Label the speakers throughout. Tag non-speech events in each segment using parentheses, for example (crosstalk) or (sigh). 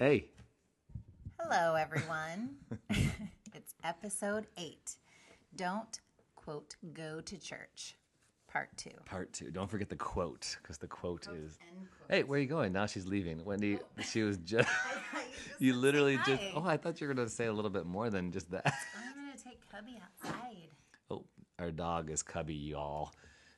Speaker 1: Hey,
Speaker 2: Hello, everyone. (laughs) it's episode eight. Don't, quote, go to church, part two.
Speaker 1: part two. Don't forget the quote because the quote is. Hey, where are you going? Now she's leaving. Wendy, oh. she was (laughs) just.
Speaker 2: just
Speaker 1: you literally just. Oh, I thought you were going to say a little bit more than just that.
Speaker 2: I'm going to take Cubby outside.
Speaker 1: Oh, our dog is Cubby, y'all.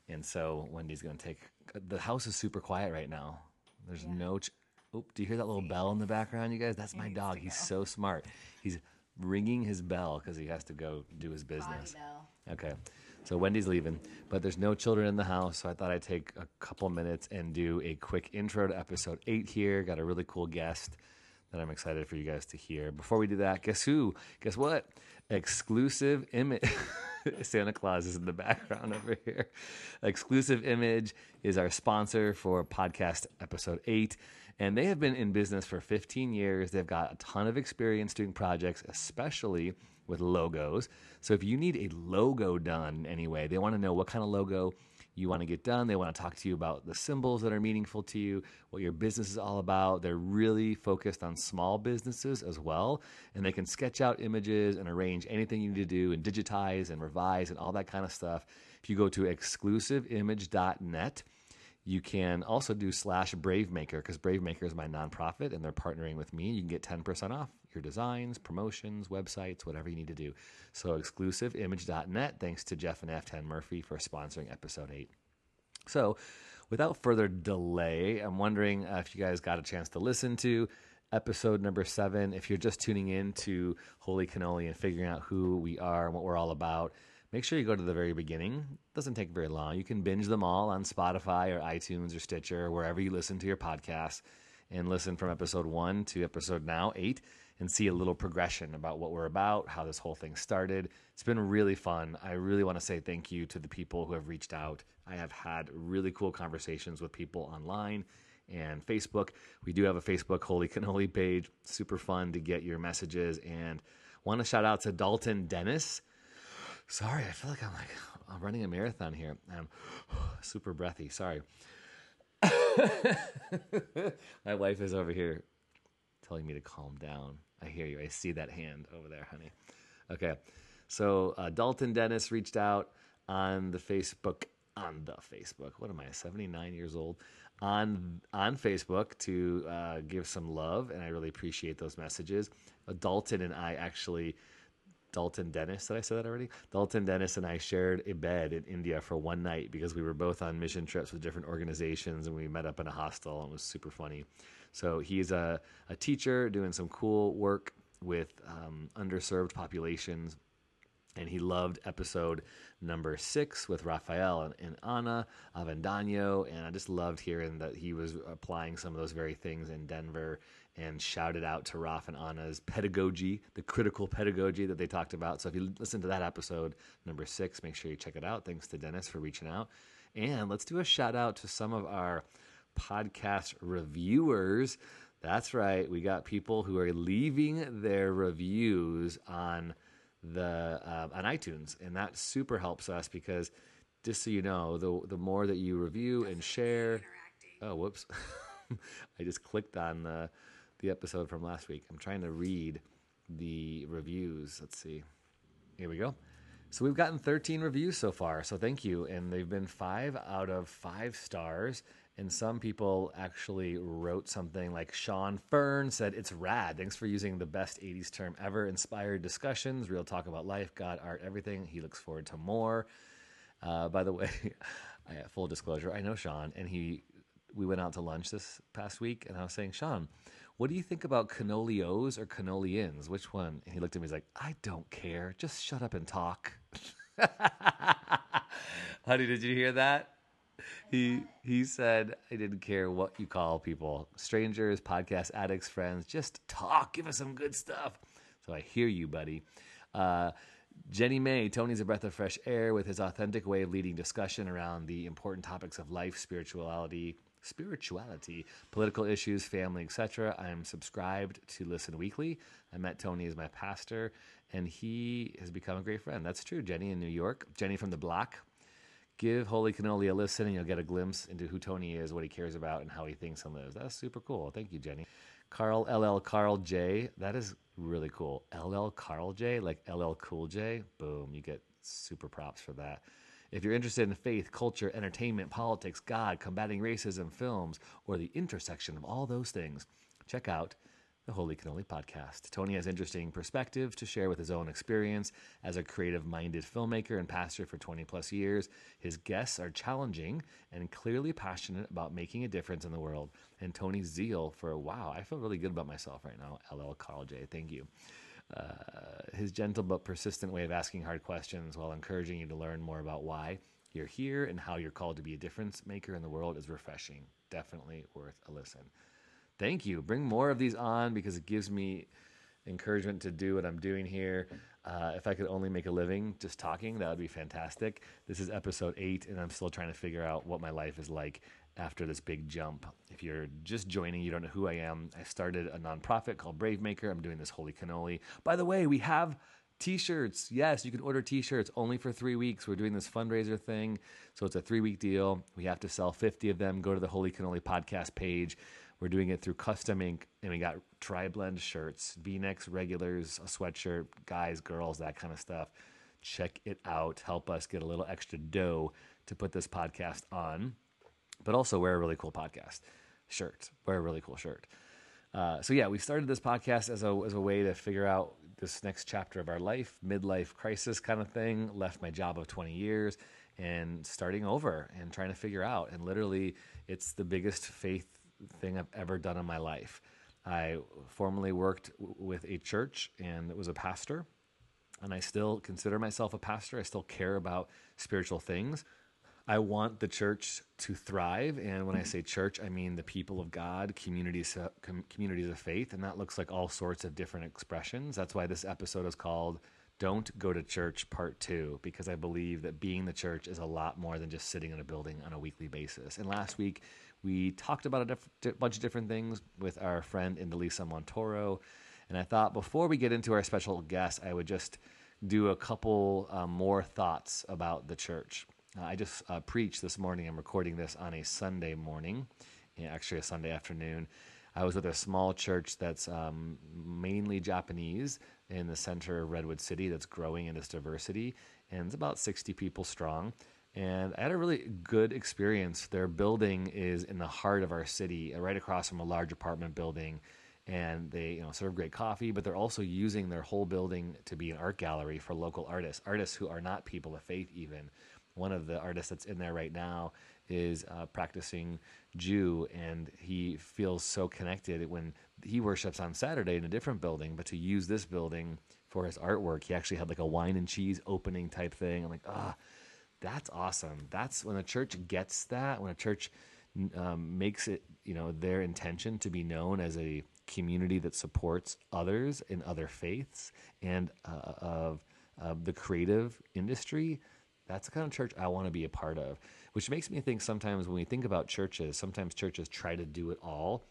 Speaker 1: And so Wendy's going to take. The house is super quiet right now. There's no. Ch- oh, do you hear that little bell in the background, you guys? That's my dog. He's so smart. He's ringing his bell because he has to go do his business. Okay. So Wendy's leaving, but there's no children in the house. So I thought I'd take a couple minutes and do a quick intro to episode eight here. Got a really cool guest that I'm excited for you guys to hear. Before we do that, guess who? Guess what? Exclusive image. (laughs) Santa Claus is in the background (laughs) over here. Exclusive Image is our sponsor for podcast episode eight. And they have been in business for 15 years. They've got a ton of experience doing projects, especially with logos. So if you need a logo done anyway, they want to know what kind of logo you want to get done. They want to talk to you about the symbols that are meaningful to you, what your business is all about. They're really focused on small businesses as well. And they can sketch out images and arrange anything you need to do and digitize and revise and all that kind of stuff. If you go to exclusiveimage.net, you can also do slash Bravemaker because Bravemaker is my nonprofit and they're partnering with me. You can get 10% off your designs, promotions, websites, whatever you need to do. So exclusiveimage.net. Thanks to Jeff and F10 Murphy for sponsoring episode 8. So, without further delay, I'm wondering uh, if you guys got a chance to listen to episode number seven. If you're just tuning in to Holy Cannoli and figuring out who we are and what we're all about, make sure you go to the very beginning. It doesn't take very long. You can binge them all on Spotify or iTunes or Stitcher or wherever you listen to your podcasts and listen from episode one to episode now eight and see a little progression about what we're about, how this whole thing started. It's been really fun. I really want to say thank you to the people who have reached out. I have had really cool conversations with people online and Facebook. We do have a Facebook Holy Cannoli page. Super fun to get your messages and want to shout out to Dalton Dennis. Sorry, I feel like I'm like (laughs) I'm running a marathon here. I'm (sighs) super breathy. Sorry. (laughs) My wife is over here telling me to calm down. I hear you. I see that hand over there, honey. Okay. So uh, Dalton Dennis reached out on the Facebook on the Facebook. What am I? 79 years old on on Facebook to uh, give some love, and I really appreciate those messages. Uh, Dalton and I actually. Dalton Dennis, did I say that already? Dalton Dennis and I shared a bed in India for one night because we were both on mission trips with different organizations and we met up in a hostel and it was super funny. So he's a, a teacher doing some cool work with um, underserved populations. And he loved episode number six with Raphael and, and Anna Avendano. And I just loved hearing that he was applying some of those very things in Denver and shouted out to Raf and Anna's pedagogy, the critical pedagogy that they talked about. So if you listen to that episode, number six, make sure you check it out. Thanks to Dennis for reaching out. And let's do a shout out to some of our podcast reviewers. That's right. We got people who are leaving their reviews on the uh, on iTunes, and that super helps us because just so you know, the the more that you review and share. Oh, whoops! (laughs) I just clicked on the the episode from last week. I'm trying to read the reviews. Let's see. Here we go. So we've gotten 13 reviews so far. So thank you. And they've been five out of five stars. And some people actually wrote something like Sean Fern said, It's rad. Thanks for using the best 80s term ever. Inspired discussions, real talk about life, God, art, everything. He looks forward to more. Uh, by the way, (laughs) I, full disclosure, I know Sean, and he we went out to lunch this past week, and I was saying, Sean, what do you think about cannolios or cannolians? Which one? And he looked at me, he's like, I don't care. Just shut up and talk. (laughs) Honey, did you hear that? He he said, I didn't care what you call people, strangers, podcast addicts, friends. Just talk. Give us some good stuff. So I hear you, buddy. Uh, Jenny May, Tony's a breath of fresh air with his authentic way of leading discussion around the important topics of life, spirituality, spirituality, political issues, family, etc. I'm subscribed to Listen Weekly. I met Tony as my pastor, and he has become a great friend. That's true. Jenny in New York, Jenny from the block. Give Holy Cannoli a listen, and you'll get a glimpse into who Tony is, what he cares about, and how he thinks and lives. That's super cool. Thank you, Jenny. Carl LL Carl J. That is really cool. LL Carl J, like LL Cool J. Boom, you get super props for that. If you're interested in faith, culture, entertainment, politics, God, combating racism, films, or the intersection of all those things, check out the Holy Cannoli podcast. Tony has interesting perspective to share with his own experience as a creative minded filmmaker and pastor for 20 plus years. His guests are challenging and clearly passionate about making a difference in the world. And Tony's zeal for, wow, I feel really good about myself right now. LL Carl J, thank you. Uh, his gentle but persistent way of asking hard questions while encouraging you to learn more about why you're here and how you're called to be a difference maker in the world is refreshing. Definitely worth a listen thank you. Bring more of these on because it gives me encouragement to do what I'm doing here. Uh, if I could only make a living just talking, that would be fantastic. This is episode eight, and I'm still trying to figure out what my life is like after this big jump. If you're just joining, you don't know who I am. I started a nonprofit called Brave Maker. I'm doing this holy cannoli. By the way, we have t-shirts. Yes, you can order t-shirts only for three weeks. We're doing this fundraiser thing, so it's a three-week deal. We have to sell 50 of them. Go to the Holy Cannoli podcast page. We're doing it through custom ink, and we got tri blend shirts, v necks, regulars, a sweatshirt, guys, girls, that kind of stuff. Check it out. Help us get a little extra dough to put this podcast on, but also wear a really cool podcast shirt. Wear a really cool shirt. Uh, so yeah, we started this podcast as a as a way to figure out this next chapter of our life, midlife crisis kind of thing. Left my job of 20 years and starting over and trying to figure out. And literally, it's the biggest faith thing I've ever done in my life. I formerly worked w- with a church and it was a pastor, and I still consider myself a pastor. I still care about spiritual things. I want the church to thrive, and when I say church, I mean the people of God, communities, uh, com- communities of faith, and that looks like all sorts of different expressions. That's why this episode is called "Don't Go to Church" Part Two, because I believe that being the church is a lot more than just sitting in a building on a weekly basis. And last week we talked about a diff- bunch of different things with our friend Indalisa Montoro. And I thought before we get into our special guest, I would just do a couple uh, more thoughts about the church. Uh, I just uh, preached this morning. I'm recording this on a Sunday morning, actually, a Sunday afternoon. I was with a small church that's um, mainly Japanese in the center of Redwood City that's growing in its diversity, and it's about 60 people strong and I had a really good experience. Their building is in the heart of our city, uh, right across from a large apartment building, and they you know serve great coffee. But they're also using their whole building to be an art gallery for local artists, artists who are not people of faith. Even one of the artists that's in there right now is uh, practicing Jew, and he feels so connected when he worships on Saturday in a different building, but to use this building for his artwork, he actually had like a wine and cheese opening type thing. I'm like, ah. Oh, that's awesome. That's when a church gets that, when a church um, makes it, you know, their intention to be known as a community that supports others in other faiths and uh, of uh, the creative industry. That's the kind of church I want to be a part of. Which makes me think sometimes when we think about churches, sometimes churches try to do it all.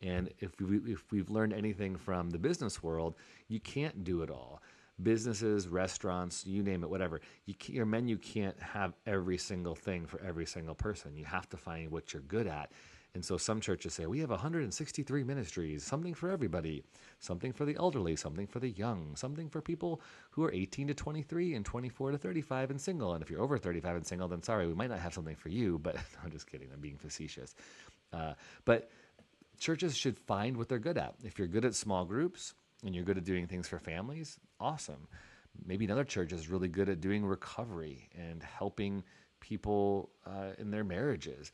Speaker 1: And if we if we've learned anything from the business world, you can't do it all businesses, restaurants, you name it, whatever. You your menu can't have every single thing for every single person. You have to find what you're good at. And so some churches say, we have 163 ministries, something for everybody, something for the elderly, something for the young, something for people who are 18 to 23 and 24 to 35 and single. And if you're over 35 and single, then sorry, we might not have something for you, but (laughs) I'm just kidding. I'm being facetious. Uh, but churches should find what they're good at. If you're good at small groups, and you're good at doing things for families, awesome. Maybe another church is really good at doing recovery and helping people uh, in their marriages.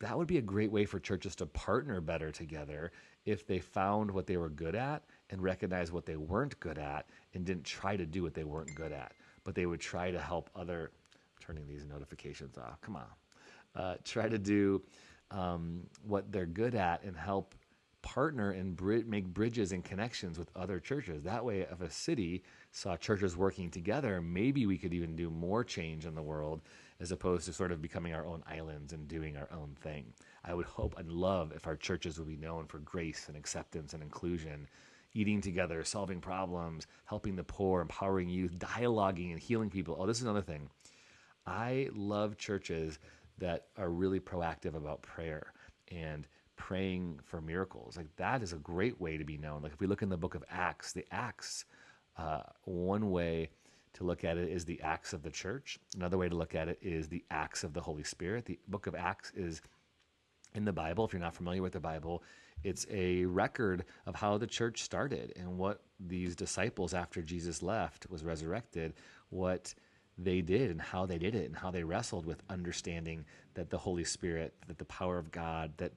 Speaker 1: That would be a great way for churches to partner better together if they found what they were good at and recognized what they weren't good at and didn't try to do what they weren't good at, but they would try to help other. turning these notifications off. Come on, uh, try to do um, what they're good at and help partner and bri- make bridges and connections with other churches. That way, if a city saw churches working together, maybe we could even do more change in the world as opposed to sort of becoming our own islands and doing our own thing. I would hope and love if our churches would be known for grace and acceptance and inclusion, eating together, solving problems, helping the poor, empowering youth, dialoguing and healing people. Oh, this is another thing. I love churches that are really proactive about prayer and praying for miracles. Like that is a great way to be known. Like if we look in the book of Acts, the Acts, uh, one way to look at it is the acts of the church. Another way to look at it is the acts of the Holy Spirit. The book of Acts is in the Bible. If you're not familiar with the Bible, it's a record of how the church started and what these disciples, after Jesus left, was resurrected, what they did and how they did it and how they wrestled with understanding that the Holy Spirit, that the power of God, that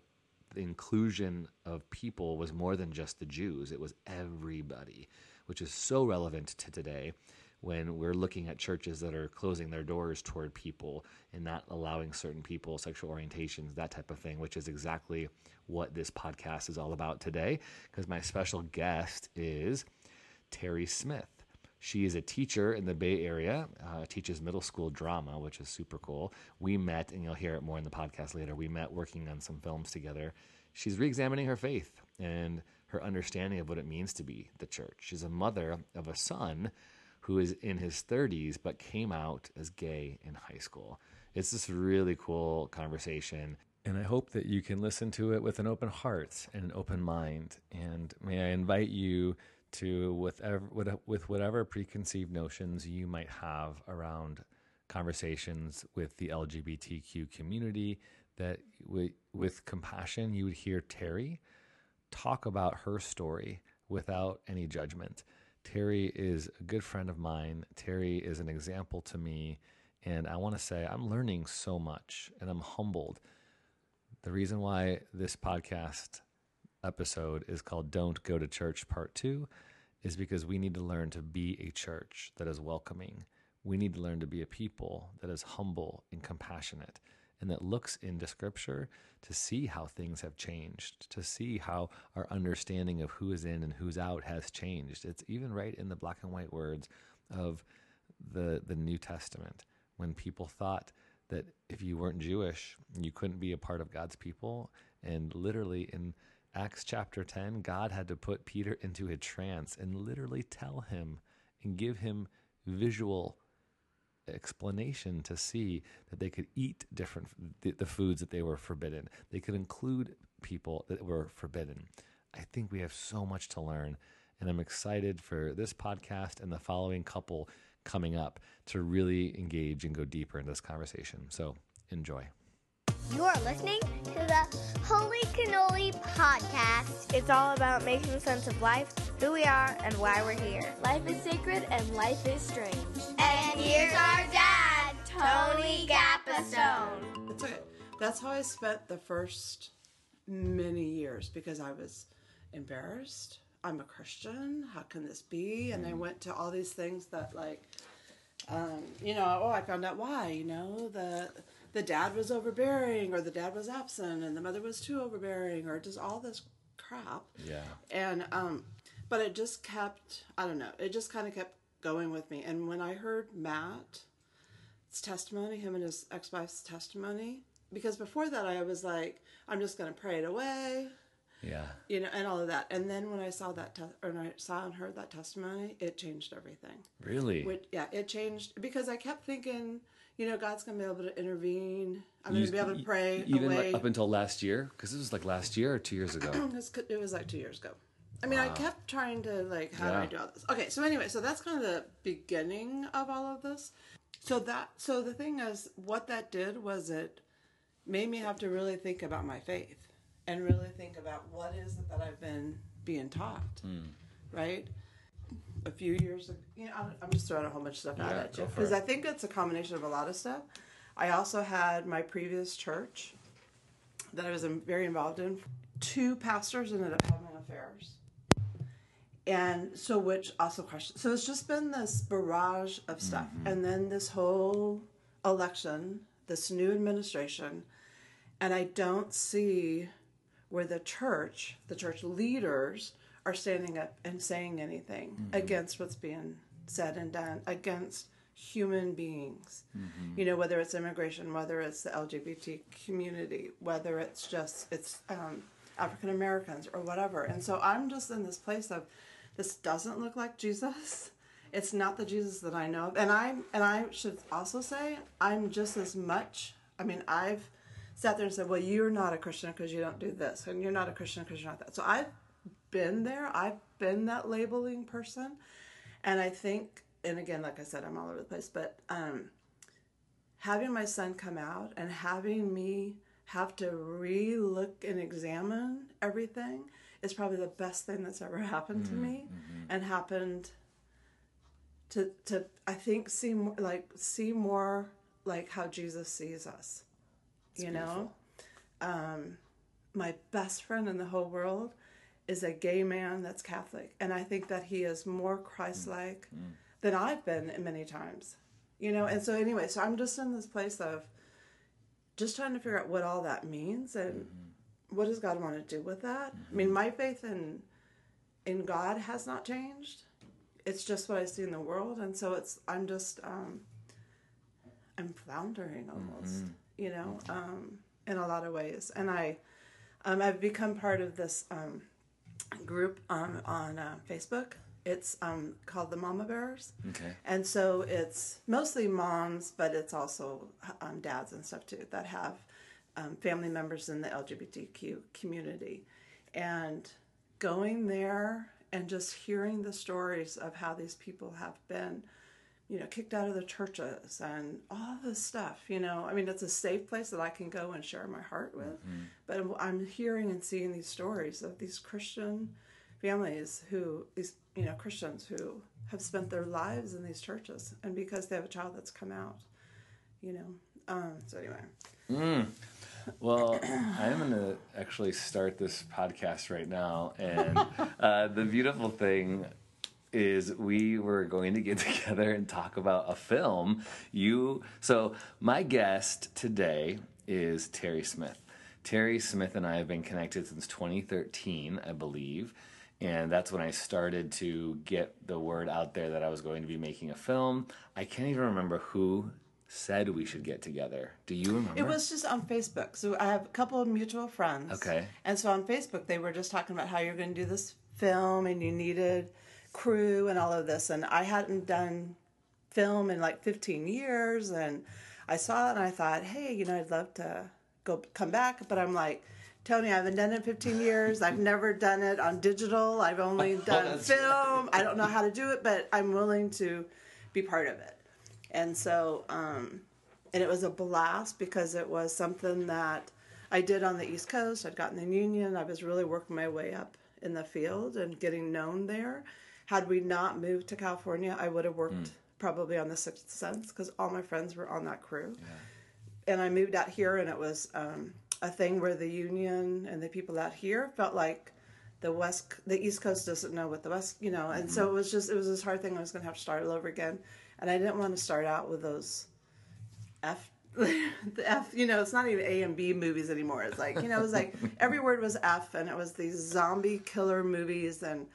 Speaker 1: the inclusion of people was more than just the Jews, it was everybody, which is so relevant to today when we're looking at churches that are closing their doors toward people and not allowing certain people sexual orientations that type of thing which is exactly what this podcast is all about today. Because my special guest is terri smith. She is a teacher in the bay area uh, teaches middle school drama which is super cool. We met and you'll hear it more in the podcast later we met working on some films together. She's re-examining her faith and her understanding of what it means to be the church. She's a mother of a son who is in his 30s but came out as gay in high school. It's this really cool conversation. And I hope that you can listen to it with an open heart and an open mind. And may I invite you to, with whatever preconceived notions you might have around conversations with the LGBTQ community, that with compassion, you would hear Terri talk about her story without any judgment. Terri is a good friend of mine. Terri is an example to me. And I want to say I'm learning so much and I'm humbled. The reason why this podcast episode is called Don't Go to Church Part 2 is because we need to learn to be a church that is welcoming. We need to learn to be a people that is humble and compassionate and that looks into scripture to see how things have changed, to see how our understanding of who is in and who's out has changed. It's even right in the black and white words of the the New Testament when people thought that if you weren't Jewish, you couldn't be a part of God's people. And literally in Acts chapter 10, God had to put Peter into a trance and literally tell him and give him visual explanation to see that they could eat different the, the, foods that they were forbidden. They could include people that were forbidden. I think we have so much to learn, and I'm excited for this podcast and the following couple coming up to really engage and go deeper in this conversation. So enjoy.
Speaker 3: You are listening to the Holy Cannoli podcast.
Speaker 4: It's all about making sense of life, who we are, and why we're here.
Speaker 5: Life is sacred and life is strange.
Speaker 3: And here's our dad, Tony Gappastone.
Speaker 6: That's okay. That's how I spent the first many years because I was embarrassed. I'm a Christian. How can this be? And I went to all these things that, like, um, you know, oh, I found out why. You know, the the dad was overbearing, or the dad was absent, and the mother was too overbearing, or just all this crap.
Speaker 1: Yeah.
Speaker 6: And um, but it just kept. I don't know. It just kind of kept going with me. And when I heard Matt's testimony, him and his ex-wife's testimony, because before that I was like, I'm just going to pray it away.
Speaker 1: Yeah.
Speaker 6: You know, and all of that. And then when I saw that, te- or when I saw and heard that testimony, it changed everything.
Speaker 1: Really?
Speaker 6: Which, yeah, it changed because I kept thinking, you know, God's going to be able to intervene. I'm going to be able to pray
Speaker 1: even
Speaker 6: away.
Speaker 1: Like up until last year, because this was like last year or two years ago. (clears throat)
Speaker 6: it was like two years ago. I mean, wow. I kept trying to like, how
Speaker 1: Yeah.
Speaker 6: do I do all this? Okay, so anyway, so that's kind of the beginning of all of this. So that, so the thing is, what that did was it made me have to really think about my faith and really think about what is it that I've been being taught, right? A few years, ago, you know, I'm, just throwing a whole bunch of stuff out at you because. I think it's a combination of a lot of stuff. I also had my previous church that I was very involved in. Two pastors ended up having affairs. And so, which also questions. So it's just been this barrage of stuff. Mm-hmm. And then this whole election, this new administration. And I don't see where the church, the church leaders, are standing up and saying anything mm-hmm. against what's being said and done, against human beings. Mm-hmm. You know, whether it's immigration, whether it's the LGBT community, whether it's just it's um, African Americans or whatever. And so I'm just in this place of this doesn't look like Jesus. It's not the Jesus that I know of. And I and I should also say I'm just as much I mean I've sat there and said, "Well, you're not a Christian because you don't do this, and you're not a Christian because you're not that." So I've been there. I've been that labeling person, and I think, and again, like I said, I'm all over the place, but um, having my son come out and having me have to re-look and examine everything is probably the best thing that's ever happened to mm, me, mm-hmm. and happened to to I think see more like see more like how Jesus sees us. you know, um, my best friend in the whole world is a gay man that's Catholic, and I think that he is more Christ-like mm, mm. than I've been many times. You know, and so anyway, so I'm just in this place of just trying to figure out what all that means and mm-hmm. What does God want to do with that. I mean, my faith in in God has not changed. It's just what I see in the world, and so it's I'm just um, I'm floundering almost, you know, um, in a lot of ways. And I um, I've become part of this um, group on on uh, Facebook. It's um, called the Mama Bears.
Speaker 1: Okay.
Speaker 6: And so it's mostly moms, but it's also um, dads and stuff too that have um, family members in the LGBTQ community. And going there and just hearing the stories of how these people have been, you know, kicked out of the churches and all this stuff, you know. I mean, it's a safe place that I can go and share my heart with. But I'm- hearing and seeing these stories of these Christian families who these you know Christians who have spent their lives in these churches and because they have a child that's come out you know um so anyway
Speaker 1: Well, I'm going to actually start this podcast right now. And uh, the beautiful thing is we were going to get (laughs) together and talk about a film. You so my guest today is Terri Smith. Terri Smith and I have been connected since 2013, I believe. And that's when I started to get the word out there that I was going to be making a film. I can't even remember who said we should get together. Do you remember?
Speaker 6: it was just on facebook. So i have a couple of mutual friends.
Speaker 1: Okay.
Speaker 6: and so on facebook they were just talking about how you're going to do this film and you needed crew and all of this. And i hadn't done film in like 15 years. And i saw it and i thought hey you know i'd love to go come back. But i'm like tony i haven't done it in 15 years. I've never done it on digital. I've only (laughs) oh, done
Speaker 1: that's
Speaker 6: film. i don't know how to do it but i'm willing to be part of it and so um and it was a blast because it was something that I did on the East Coast. I'd gotten the union. I was really working my way up in the field and getting known there. Had we not moved to California, I would have worked probably on the Sixth Sense because all my friends were on that crew. And I moved out here, and it was um, a thing where the union and the people out here felt like the west, the East Coast doesn't know what the West, you know. And so it was just, it was this hard thing. I was going to have to start all over again, and I didn't want to start out with those F (laughs) the F, you know, it's not even A and B movies anymore. It's like, you know, it was like (laughs) every word was F and it was these zombie killer movies and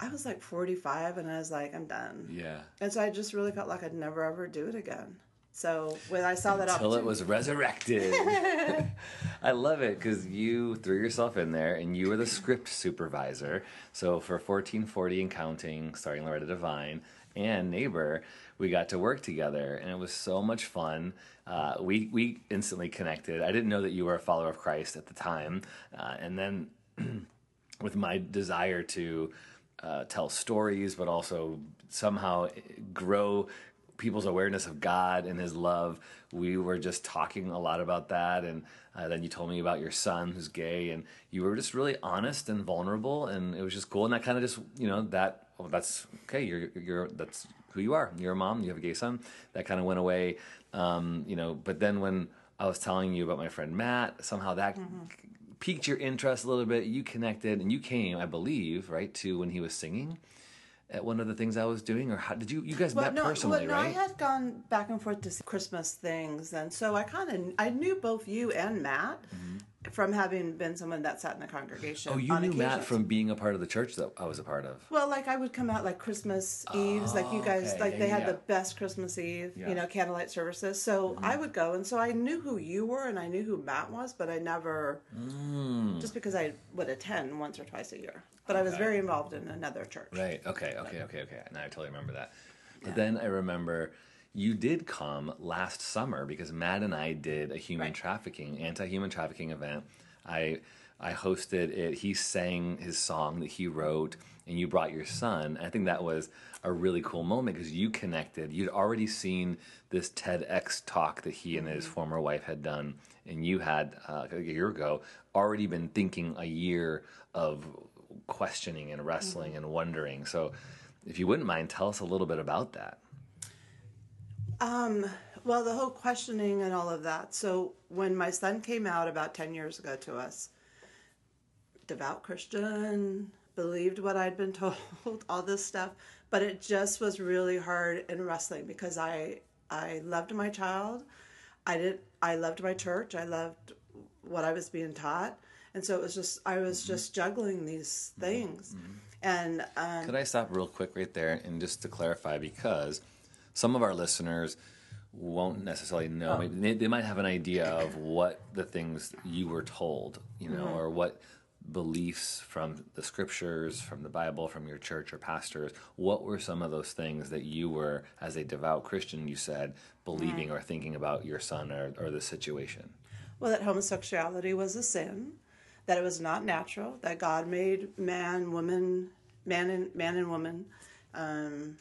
Speaker 6: I was like 45 and I was like, I'm done.
Speaker 1: Yeah.
Speaker 6: And so I just really felt like I'd never ever do it again. So when I saw that up
Speaker 1: Until it was resurrected. (laughs) I love it because you threw yourself in there and you were the script supervisor. So for 1440 and counting, starring Loretta Devine and Neighbor, we got to work together and it was so much fun. Uh, we, we instantly connected. I didn't know that you were a follower of Christ at the time. Uh, and then (clears throat) with my desire to uh, tell stories, but also somehow grow people's awareness of God and His love. We were just talking a lot about that, and uh, then you told me about your son who's gay, and you were just really honest and vulnerable, and it was just cool. And that kind of just, you know, that oh, that's okay. You're you're that's who you are. You're a mom. You have a gay son. That kind of went away, um, you know. But then when I was telling you about my friend Matt, somehow that piqued your interest a little bit. You connected, and you came, I believe, right to when he was singing at one of the things I was doing, or how did you? You guys
Speaker 6: well,
Speaker 1: met
Speaker 6: no,
Speaker 1: personally,
Speaker 6: well, no, I had gone back and forth to Christmas things, and so I kind of I knew both you and Matt from having been someone that sat in the congregation.
Speaker 1: Mm-hmm. Oh, you knew Matt from being a part of the church that I was a part of.
Speaker 6: Well, like I would come out like Christmas Eves, like you guys,
Speaker 1: okay.
Speaker 6: like
Speaker 1: Yeah,
Speaker 6: they
Speaker 1: yeah,
Speaker 6: had the best Christmas Eve,
Speaker 1: Yeah.
Speaker 6: you know, candlelight services. So I would go, and so I knew who you were, and I knew who Matt was, but I never, just because I would attend once or twice a year. But I was very involved in another church.
Speaker 1: Right. Okay. Okay. Okay. Okay. Now I totally remember that. But then I remember you did come last summer because Matt and I did a human
Speaker 6: Right.
Speaker 1: trafficking, anti-human trafficking event. I I hosted it. He sang his song that he wrote, and you brought your son. I think that was a really cool moment because you connected. You'd already seen this TEDx talk that he and his former wife had done, and you had uh, a year ago already been thinking a year of questioning and wrestling and wondering. So, if you wouldn't mind, tell us a little bit about that.
Speaker 6: Um, well, the whole questioning and all of that. So when my son came out about 10 years ago to us, devout Christian, believed what I'd been (laughs) told, all this stuff, but it just was really hard and wrestling because I I loved my child. I did I loved my church. I loved what I was being taught. And so it was just I was just juggling these things. And um,
Speaker 1: Could I stop real quick right there and just to clarify because some of our listeners won't necessarily know. Maybe they, they might have an idea of what the things you were told, you know, or what beliefs from the scriptures, from the Bible, from your church or pastors. What were some of those things that you were, as a devout Christian, you said, believing or thinking about your son or, or the situation?
Speaker 6: Well, that homosexuality was a sin, that it was not natural, that God made man, woman, man and man and woman. Um,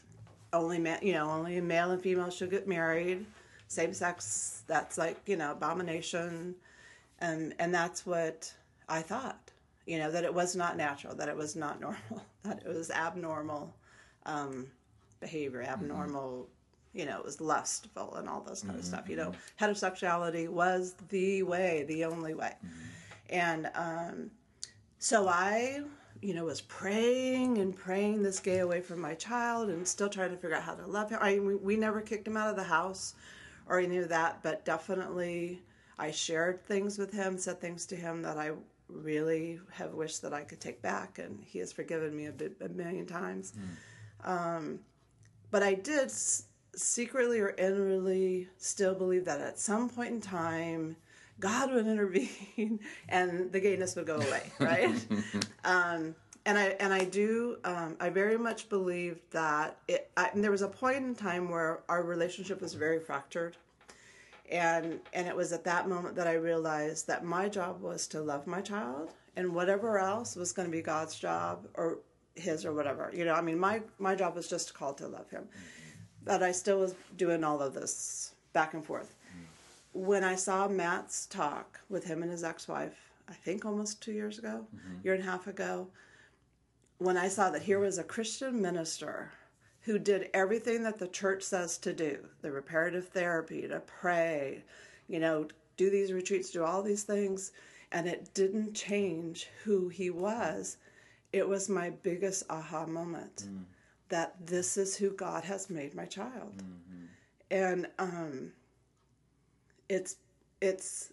Speaker 6: only man, you know, only male and female should get married. Same sex, that's like you know abomination, and and that's what I thought. You know that it was not natural, that it was not normal, (laughs) that it was abnormal um, behavior, abnormal. You know, it was lustful and all those kind of stuff. You know, heterosexuality was the way, the only way, and um, so I, you know, was praying and praying this gay away from my child and still trying to figure out how to love him. I we, we never kicked him out of the house or any of that, but definitely I shared things with him, said things to him that I really have wished that I could take back, and he has forgiven me a, bit, a million times. Um, but I did s- secretly or inwardly still believe that at some point in time, God would intervene (laughs) and the gayness would go away, (laughs) right? (laughs) um, and I and I do um, I very much believe that it. I, there was a point in time where our relationship was very fractured, and and it was at that moment that I realized that my job was to love my child, and whatever else was going to be God's job or his or whatever. You know, I mean, my my job was just called to love him, but I still was doing all of this back and forth. When I saw Matt's talk with him and his ex-wife, I think almost two years ago, mm-hmm. year and a half ago, when I saw that here was a Christian minister who did everything that the church says to do the reparative therapy, to pray, you know, do these retreats, do all these things, and it didn't change who he was. It was my biggest aha moment mm. that this is who God has made my child. Mm-hmm. And um, it's, it's,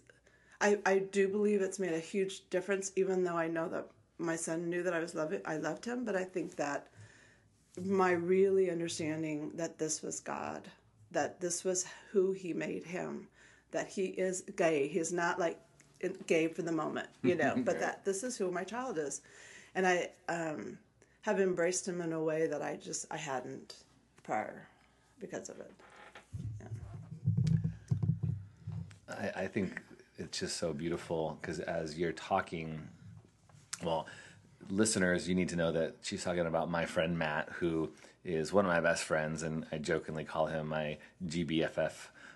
Speaker 6: I, I do believe it's made a huge difference, even though I know that my son knew that I was loving, I loved him, but I think that my really understanding that this was God, that this was who He made him, that He is gay. He's not like gay for the moment, you know, (laughs) but that this is who my child is, and I um, have embraced him in a way that I just I hadn't prior because of it.
Speaker 1: I, I think it's just so beautiful because as you're talking, well, listeners, you need to know that she's talking about my friend Matt, who is one of my best friends, and I jokingly call him my GBFF,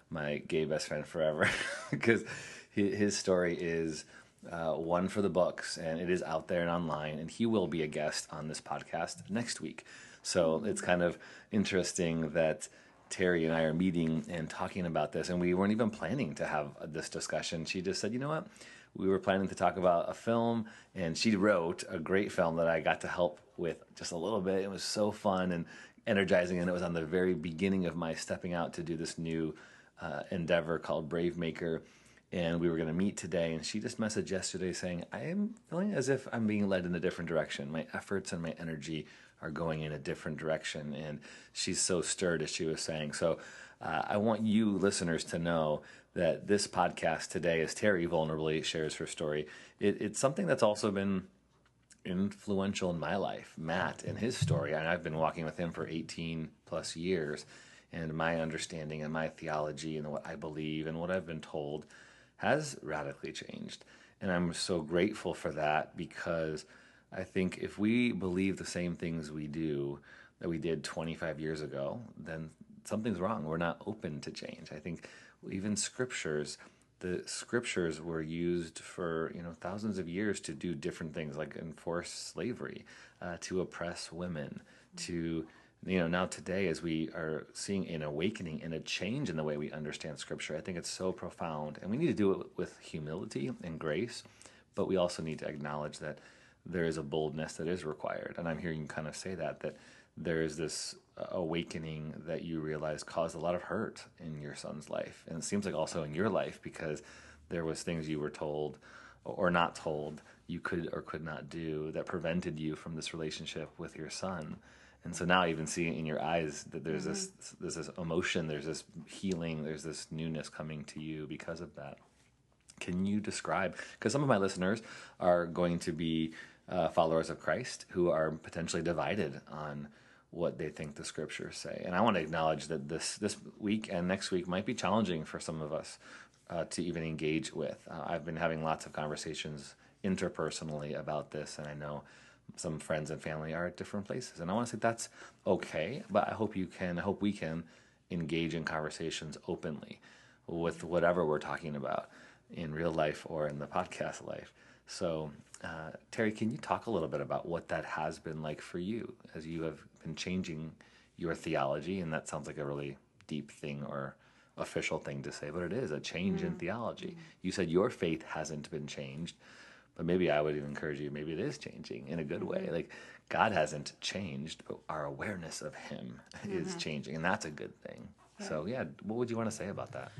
Speaker 1: my gay best friend forever, (laughs) because his story is uh, one for the books, and it is out there and online, and he will be a guest on this podcast next week. So it's kind of interesting that Terri and I are meeting and talking about this, and we weren't even planning to have this discussion. She just said, "You know what? We were planning to talk about a film, and she wrote a great film that I got to help with just a little bit. It was so fun and energizing, and it was on the very beginning of my stepping out to do this new uh, endeavor called Brave Maker." And we were going to meet today, and she just messaged yesterday saying, "I am feeling as if I'm being led in a different direction. My efforts and my energy are going in a different direction. And she's so stirred, as she was saying. So uh, I want you listeners to know that this podcast today, as Terri vulnerably shares her story, it, it's something that's also been influential in my life. Matt and his story, and I've been walking with him for 18 plus years. and my understanding and my theology and what I believe and what I've been told has radically changed. And I'm so grateful for that because I think if we believe the same things we do that we did 25 years ago, then something's wrong. We're not open to change. I think even scriptures, the scriptures were used for you know thousands of years to do different things, like enforce slavery, uh, to oppress women, to you know now today as we are seeing an awakening and a change in the way we understand scripture i think it's so profound. And we need to do it with humility and grace but we also need to acknowledge that there is a boldness that is required. And i'm hearing you kind of say that that there is this uh, awakening that you realize caused a lot of hurt in your son's life. And it seems like also in your life because there was things you were told or not told you could or could not do that prevented you from this relationship with your son and so now even seeing in your eyes that there's this there's this emotion there's this healing there's this newness coming to you because of that. Can you describe because some of my listeners are going to be uh, followers of christ who are potentially divided on what they think the scriptures say. And i want to acknowledge that this this week and next week might be challenging for some of us uh, to even engage with. Uh, i've been having lots of conversations interpersonally about this and i know some friends and family are at different places. And i want to say that's okay but i hope you can i hope we can engage in conversations openly with whatever we're talking about in real life or in the podcast life. So uh, terri can you talk a little bit about what that has been like for you as you have been changing your theology? And that sounds like a really deep thing or official thing to say but it is a change in theology. You said your faith hasn't been changed but maybe I would even encourage you, maybe it is changing in a good way. Mm-hmm. Like God hasn't changed, but our awareness of Him is mm-hmm. changing, and that's a good thing. So, yeah, what would you want to say about that?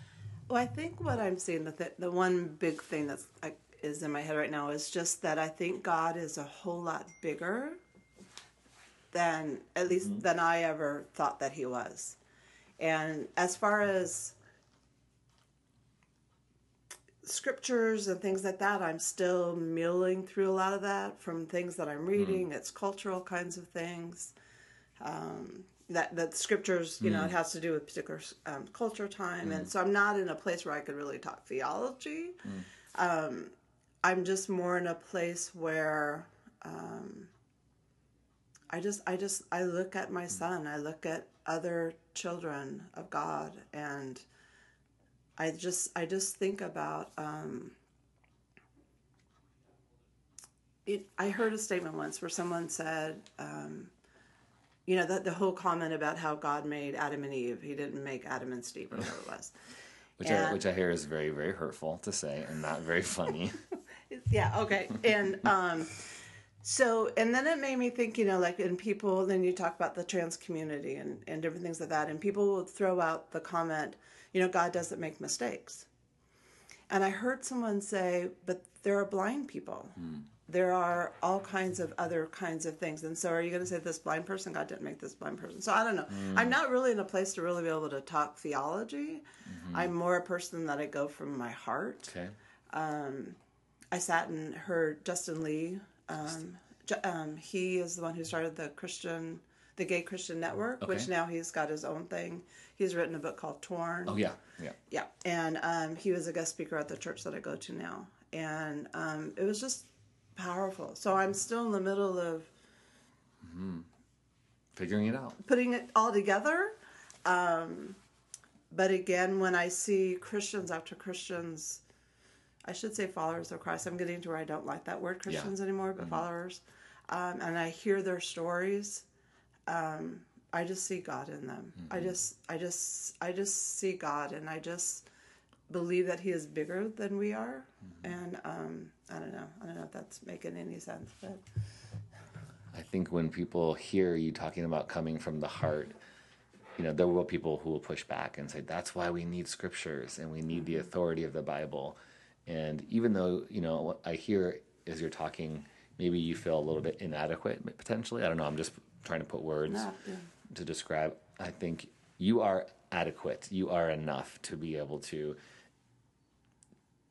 Speaker 6: Well, I think what I'm seeing, the, th- the one big thing that's is in my head right now is just that I think God is a whole lot bigger than, at least, mm-hmm. than I ever thought that He was. And as far as scriptures and things like that, I'm still mulling through a lot of that from things that I'm reading. It's cultural kinds of things. Um, that that scriptures, you know, it has to do with particular um, culture time, and so I'm not in a place where I could really talk theology. Um, I'm just more in a place where um, I just I just I look at my son, I look at other children of God, and I just I just think about um, it. I heard a statement once where someone said, um, you know, that the whole comment about how God made Adam and Eve, He didn't make Adam and Steve or whatever it was. (laughs)
Speaker 1: Which, I, which I hear is very, very hurtful to say and not very funny. (laughs)
Speaker 6: yeah okay and um so and then it made me think you know like in people then you talk about the trans community and and different things like that and people will throw out the comment you know god doesn't make mistakes. And i heard someone say but there are blind people. There are all kinds of other kinds of things. And so are you going to say this blind person god didn't make this blind person? So i don't know. I'm not really in a place to really be able to talk theology. I'm more a person that i go from my heart.
Speaker 1: Okay.
Speaker 6: I sat and heard Justin Lee. Um, um, he is the one who started the Christian, the Gay Christian Network, which now he's got his own thing. He's written a book called Torn.
Speaker 1: Oh, yeah. Yeah.
Speaker 6: Yeah, and um, he was a guest speaker at the church that I go to now, and um, it was just powerful. So I'm still in the middle of
Speaker 1: Figuring it out.
Speaker 6: putting it all together. Um, but again, when I see Christians after Christians, I should say followers of Christ. I'm getting to where I don't like that word Christians anymore, but followers. Um, and I hear their stories. Um, I just see God in them. I just, I just, I just see God, and I just believe that He is bigger than we are. And um, I don't know. I don't know if that's making any sense, but
Speaker 1: I think when people hear you talking about coming from the heart, you know, there will be people who will push back and say, that's why we need scriptures and we need the authority of the Bible. And even though, you know, what I hear as you're talking, maybe you feel a little bit inadequate potentially. I don't know. I'm just trying to put words
Speaker 6: No, yeah.
Speaker 1: to describe. I think you are adequate. You are enough to be able to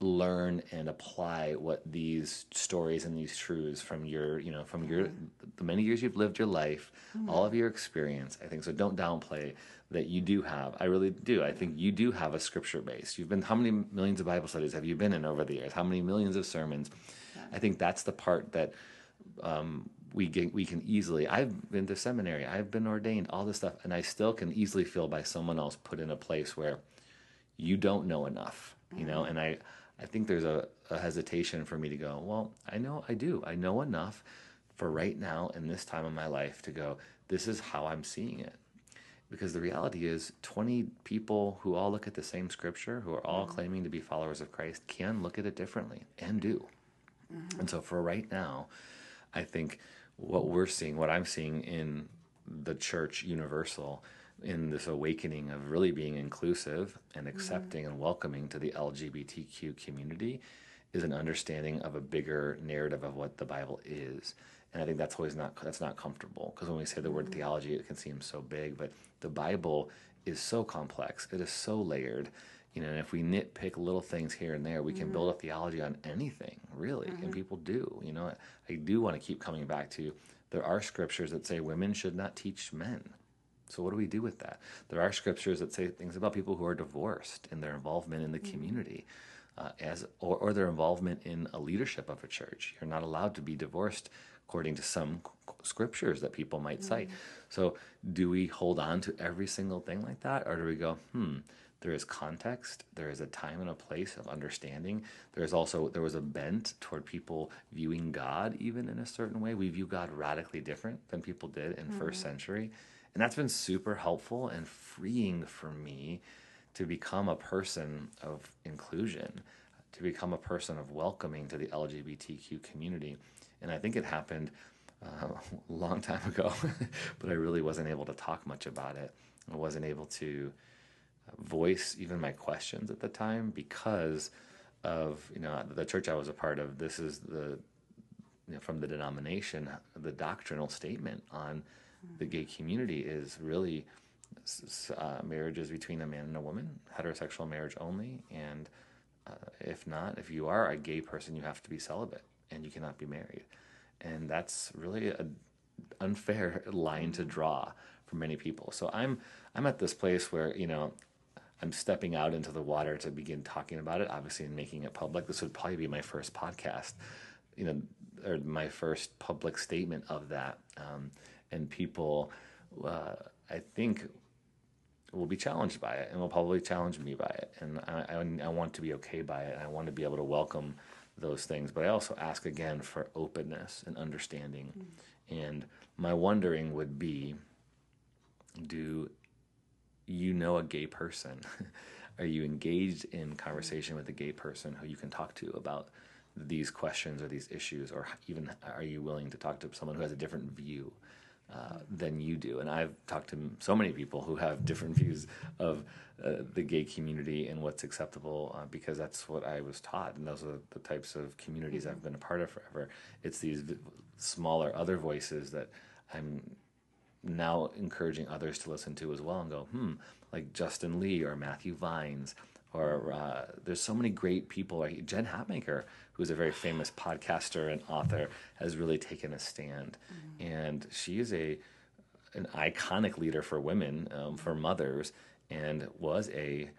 Speaker 1: learn and apply what these stories and these truths from your you know from your the many years you've lived your life all of your experience i think. So don't downplay that you do have i really do. I think you do have a scripture base. You've been how many millions of bible studies have you been in over the years? How many millions of sermons? I think that's the part that um, we get, we can easily i've been to seminary i've been ordained all this stuff and i still can easily feel by someone else put in a place where you don't know enough you know? Mm-hmm. And i i think there's a, a hesitation for me to go well i know i do. I know enough for right now in this time of my life to go this is how i'm seeing it. Because the reality is 20 people who all look at the same scripture who are all mm-hmm. claiming to be followers of christ can look at it differently and do. Mm-hmm. And so for right now i think what we're seeing what i'm seeing in the church universal in this awakening of really being inclusive and mm-hmm. accepting and welcoming to the lgbtq community is an understanding of a bigger narrative of what the bible is. And i think that's always not that's not comfortable because when we say the word mm-hmm. theology it can seem so big but the bible is so complex. It is so layered you know and if we nitpick little things here and there we can build a theology on anything really and people do you know i do want to keep coming back to there are scriptures that say women should not teach men so what do we do with that? There are scriptures that say things about people who are divorced and their involvement in the community, uh, as or, or their involvement in a leadership of a church. You're not allowed to be divorced according to some scriptures that people might cite. So do we hold on to every single thing like that, or do we go, hmm? There is context. There is a time and a place of understanding. There is also there was a bent toward people viewing God even in a certain way. We view God radically different than people did in first century. And that's been super helpful and freeing for me to become a person of inclusion, to become a person of welcoming to the LGBTQ community. And I think it happened uh, a (laughs) long time ago, (laughs) but I really wasn't able to talk much about it. I wasn't able to voice even my questions at the time because of you know the church I was a part of. This is the you know, from the denomination, the doctrinal statement on the gay community is really uh, marriages between a man and a woman, heterosexual marriage only, and uh, if not, if you are a gay person, you have to be celibate and you cannot be married, and that's really a unfair (laughs) line to draw for many people. So I'm I'm at this place where you know I'm stepping out into the water to begin talking about it, obviously, and making it public. This would probably be my first podcast, you know, or my first public statement of that. Um, and people, uh, I think, will be challenged by it and will probably challenge me by it. And I, I, I want to be okay by it. I want to be able to welcome those things. But I also ask again for openness and understanding. And my wondering would be do you know a gay person? (laughs) Are you engaged in conversation with a gay person who you can talk to about these questions or these issues? Or even are you willing to talk to someone who has a different view uh, than you do? And I've talked to so many people who have different views of uh, the gay community and what's acceptable uh, because that's what I was taught. And those are the types of communities I've been a part of forever. It's these v- smaller other voices that I'm now encouraging others to listen to as well and go, hmm, like Justin Lee or Matthew Vines, or uh, there's so many great people. Like Jen Hatmaker, who's a very famous podcaster and author, has really taken a stand, and she is a an iconic leader for women, um, for mothers, and was a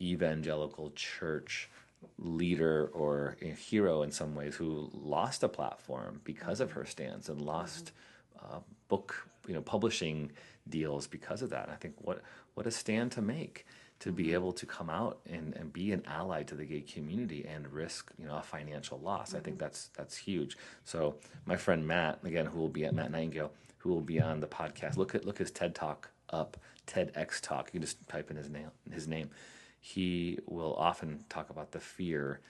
Speaker 1: evangelical church leader or a hero in some ways who lost a platform because of her stance and lost uh, book you know publishing deals because of that. I think what what a stand to make to be mm-hmm. able to come out and, and be an ally to the gay community and risk you know a financial loss. I think mm-hmm. that's that's huge. So my friend Matt again, who will be at Matt Nightingale, who will be on the podcast. Look at look his TED talk up, TEDx talk. You can just type in his name his name. He will often talk about the fear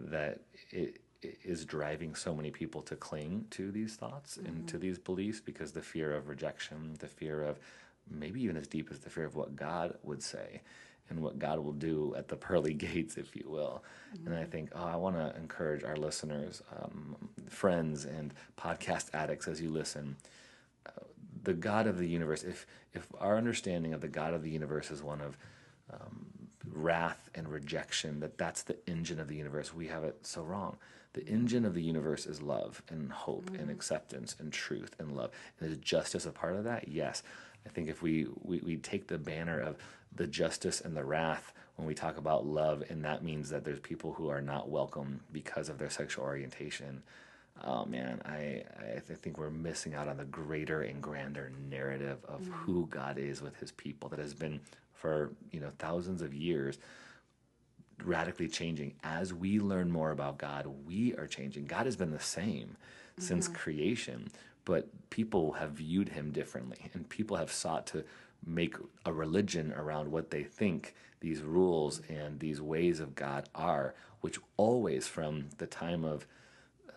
Speaker 1: that it is driving so many people to cling to these thoughts and to these beliefs because the fear of rejection, the fear of maybe even as deep as the fear of what God would say and what God will do at the pearly (laughs) gates, if you will. And I think, oh, I want to encourage our listeners, um, friends, and podcast addicts as you listen. Uh, the God of the universe, if if our understanding of the God of the universe is one of um, wrath and rejection, that that's the engine of the universe. We have it so wrong. The engine of the universe is love and hope and mm-hmm. acceptance and truth and love. And is justice a part of that? Yes. I think if we, we, we take the banner of the justice and the wrath when we talk about love, and that means that there's people who are not welcome because of their sexual orientation. Oh man, I, I th- think we're missing out on the greater and grander narrative of mm-hmm. who God is with his people that has been for you know thousands of years radically changing as we learn more about God. We are changing. God has been the same since creation, but people have viewed him differently, and people have sought to make a religion around what they think these rules and these ways of God are, which always from the time of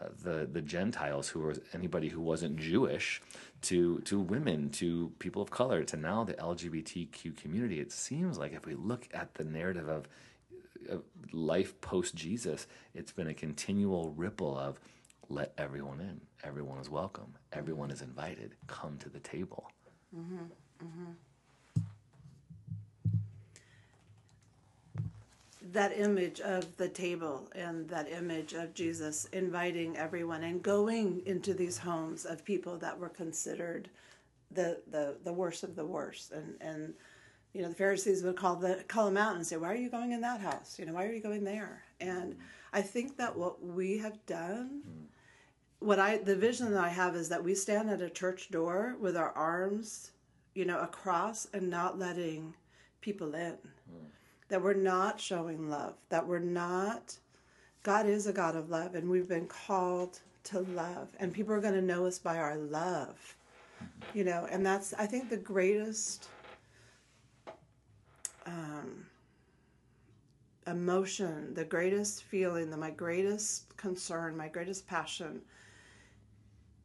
Speaker 1: uh, the the Gentiles, who was anybody who wasn't Jewish, to to women, to people of color, to now the LGBTQ community. It seems like if we look at the narrative of life post Jesus, it's been a continual ripple of let everyone in, everyone is welcome, everyone is invited, come to the table.
Speaker 6: that image of the table and that image of Jesus inviting everyone and going into these homes of people that were considered the the, the worst of the worst and and you know the Pharisees would call the call them out and say why are you going in that house? You know why are you going there? And I think that what we have done mm-hmm. what I the vision that I have is that we stand at a church door with our arms you know across and not letting people in. Mm. That we're not showing love, that we're not. God is a God of love, and we've been called to love, and people are going to know us by our love, mm-hmm. you know, and that's, I think, the greatest um, emotion, the greatest feeling, the, my greatest concern, my greatest passion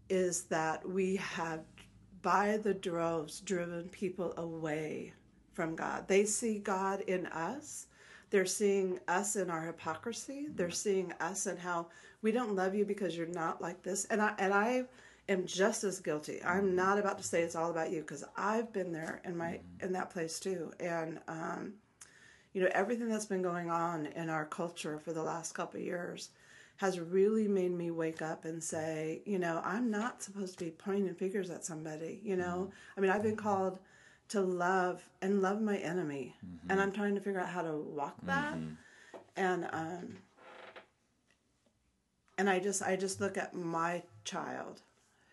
Speaker 6: is that we have, by the droves, driven people away from God. They see God in us. They're seeing us in our hypocrisy. They're seeing us in how we don't love you because you're not like this. And I and I am just as guilty. I'm mm-hmm. not about to say it's all about you because I've been there in my mm-hmm. in that place too. And um, you know everything that's been going on in our culture for the last couple of years has really made me wake up and say, you know, I'm not supposed to be pointing fingers at somebody. You know, mm-hmm. I mean, I've been called to love and love my enemy. And i'm trying to figure out how to walk that. And um and i just i just look at my child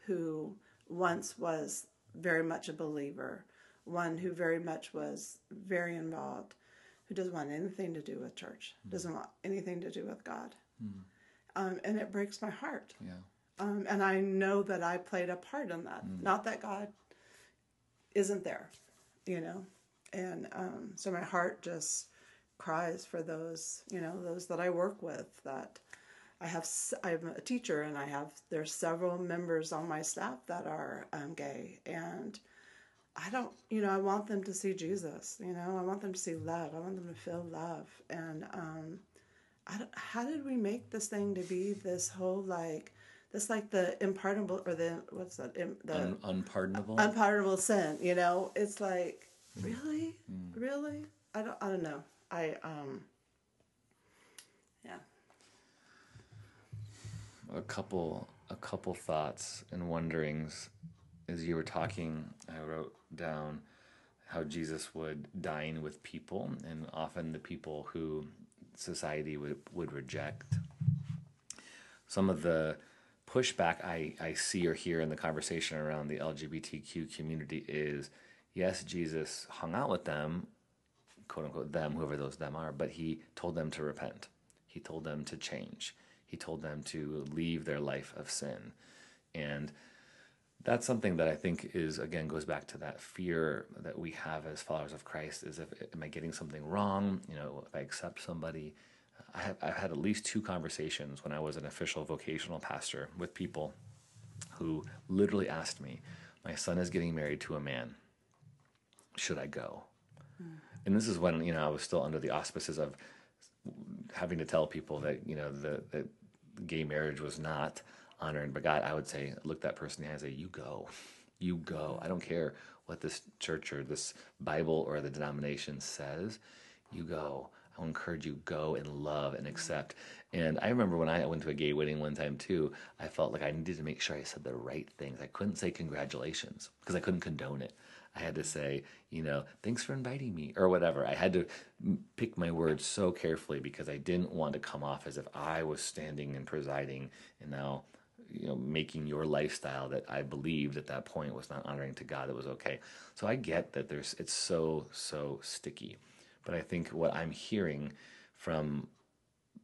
Speaker 6: who once was very much a believer one who very much was very involved who doesn't want anything to do with church doesn't want anything to do with god um, and it breaks my heart
Speaker 1: Yeah.
Speaker 6: um, and I know that I played a part in that. Not that God isn't there, you know. And um, so my heart just cries for those, you know, those that I work with. That I have, I'm a teacher, and I have there's several members on my staff that are um, gay, and I don't, you know, I want them to see Jesus. You know, I want them to see love. I want them to feel love, and um, I don't, how did we make this thing to be this whole like this like the impardonable or the what's that the
Speaker 1: Un- unpardonable.
Speaker 6: unpardonable sin you know it's like really really I don't I don't know I um yeah
Speaker 1: a couple a couple thoughts and wonderings as you were talking i wrote down how jesus would dine with people and often the people who society would, would reject some of the pushback I, I see or hear in the conversation around the lgbtq community is yes jesus hung out with them quote unquote them, whoever those them are, but he told them to repent. He told them to change. He told them to leave their life of sin. And that's something that I think is again goes back to that fear that we have as followers of Christ is if am I getting something wrong? You know, if I accept somebody. I have I've had at least two conversations when I was an official vocational pastor with people who literally asked me, My son is getting married to a man. Should I go? Hmm. and this is when you know I was still under the auspices of having to tell people that you know the that gay marriage was not honored by God. I would say, look that person in the eye and say, "You go, you go. I don't care what this church or this Bible or the denomination says. you go. I will encourage you go and love and accept. And I remember when I went to a gay wedding one time too, I felt like I needed to make sure I said the right things. I couldn't say congratulations because I couldn't condone it. I had to say, you know, thanks for inviting me or whatever. I had to pick my words so carefully because I didn't want to come off as if I was standing and presiding and now, you know, making your lifestyle that I believed at that point was not honoring to God that was okay. So I get that there's it's so so sticky. But I think what I'm hearing from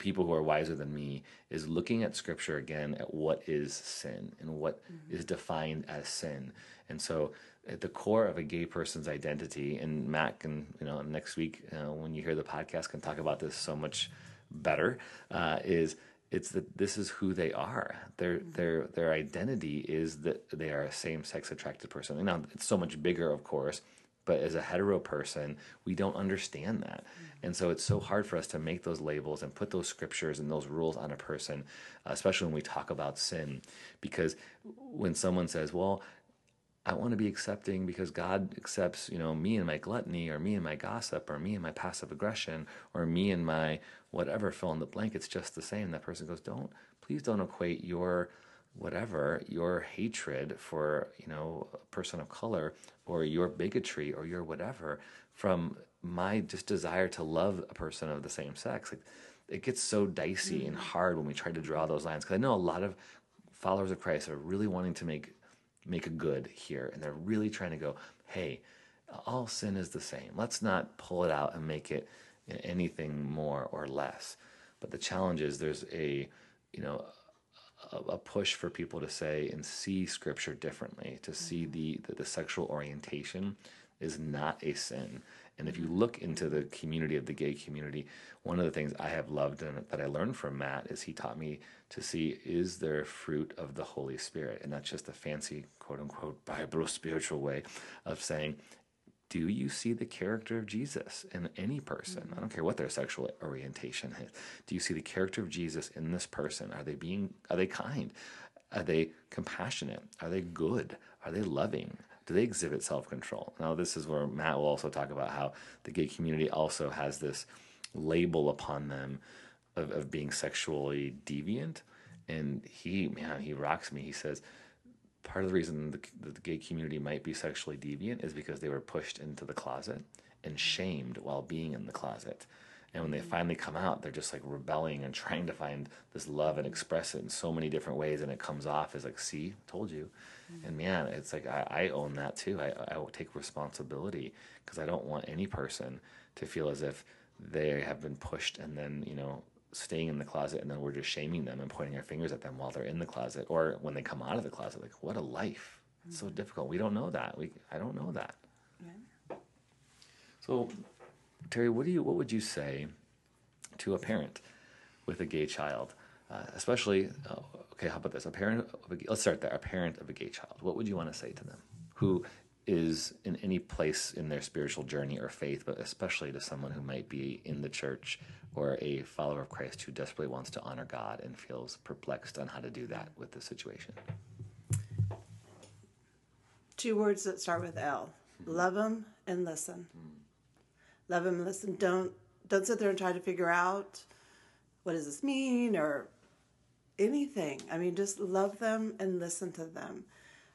Speaker 1: people who are wiser than me is looking at scripture again at what is sin and what is defined as sin. And so at the core of a gay person's identity, and Matt can, you know, next week uh, when you hear the podcast can talk about this so much better, uh, is it's that this is who they are. Their their their identity is that they are a same sex attracted person. And now it's so much bigger, of course, but as a hetero person, we don't understand that. And so it's so hard for us to make those labels and put those scriptures and those rules on a person, especially when we talk about sin. Because when someone says, well, I want to be accepting because God accepts, you know, me and my gluttony or me and my gossip or me and my passive aggression or me and my whatever fill in the blank, it's just the same. That person goes, don't, please don't equate your whatever, your hatred for, you know, a person of color or your bigotry or your whatever from my just desire to love a person of the same sex. Like, it gets so dicey and mm. hard when we try to draw those lines. Because I know a lot of followers of Christ are really wanting to make make a good here, and they're really trying to go, hey, all sin is the same. Let's not pull it out and make it anything more or less. But the challenge is there's a, you know, a, a push for people to say and see scripture differently, to see mm-hmm. the, the the sexual orientation is not a sin. And if you mm-hmm. look into the community of the gay community, one of the things I have loved and that I learned from Matt is he taught me to see is there fruit of the Holy Spirit, and that's just a fancy quote unquote (laughs) Bible spiritual way of saying do you see the character of Jesus in any person? I mm-hmm. don't care what their sexual orientation is. Do you see the character of Jesus in this person? Are they being are they kind? Are they compassionate? Are they good? Are they loving? Do they exhibit self-control? Now this is where Matt will also talk about how the gay community also has this label upon them of, of being sexually deviant. And he man, he rocks me. He says part of the reason the, the gay community might be sexually deviant is because they were pushed into the closet and shamed while being in the closet. And when they finally come out, they're just like rebelling and (laughs) trying to find this love and express it in so many different ways. And it comes off as like, see, told you. Mm-hmm. And man, it's like I, I own that too. I, I will take responsibility because I don't want any person to feel as if they have been pushed and then, you know, staying in the closet and then we're just shaming them and pointing our fingers at them while they're in the closet or when they come out of the closet like what a life it's so mm-hmm. difficult we don't know that we i don't know that so terri what do you what would you say to a parent with a gay child uh, especially uh, okay how about this a parent of a, let's start there a parent of a gay child what would you want to say to them who is in any place in their spiritual journey or faith, but especially to someone who might be in the church or a follower of Christ who desperately wants to honor God and feels perplexed on how to do that with the situation.
Speaker 6: Two words that start with L. Love them and listen. Love them and listen. Don't don't sit there and try to figure out what does this mean or anything. I mean, just love them and listen to them.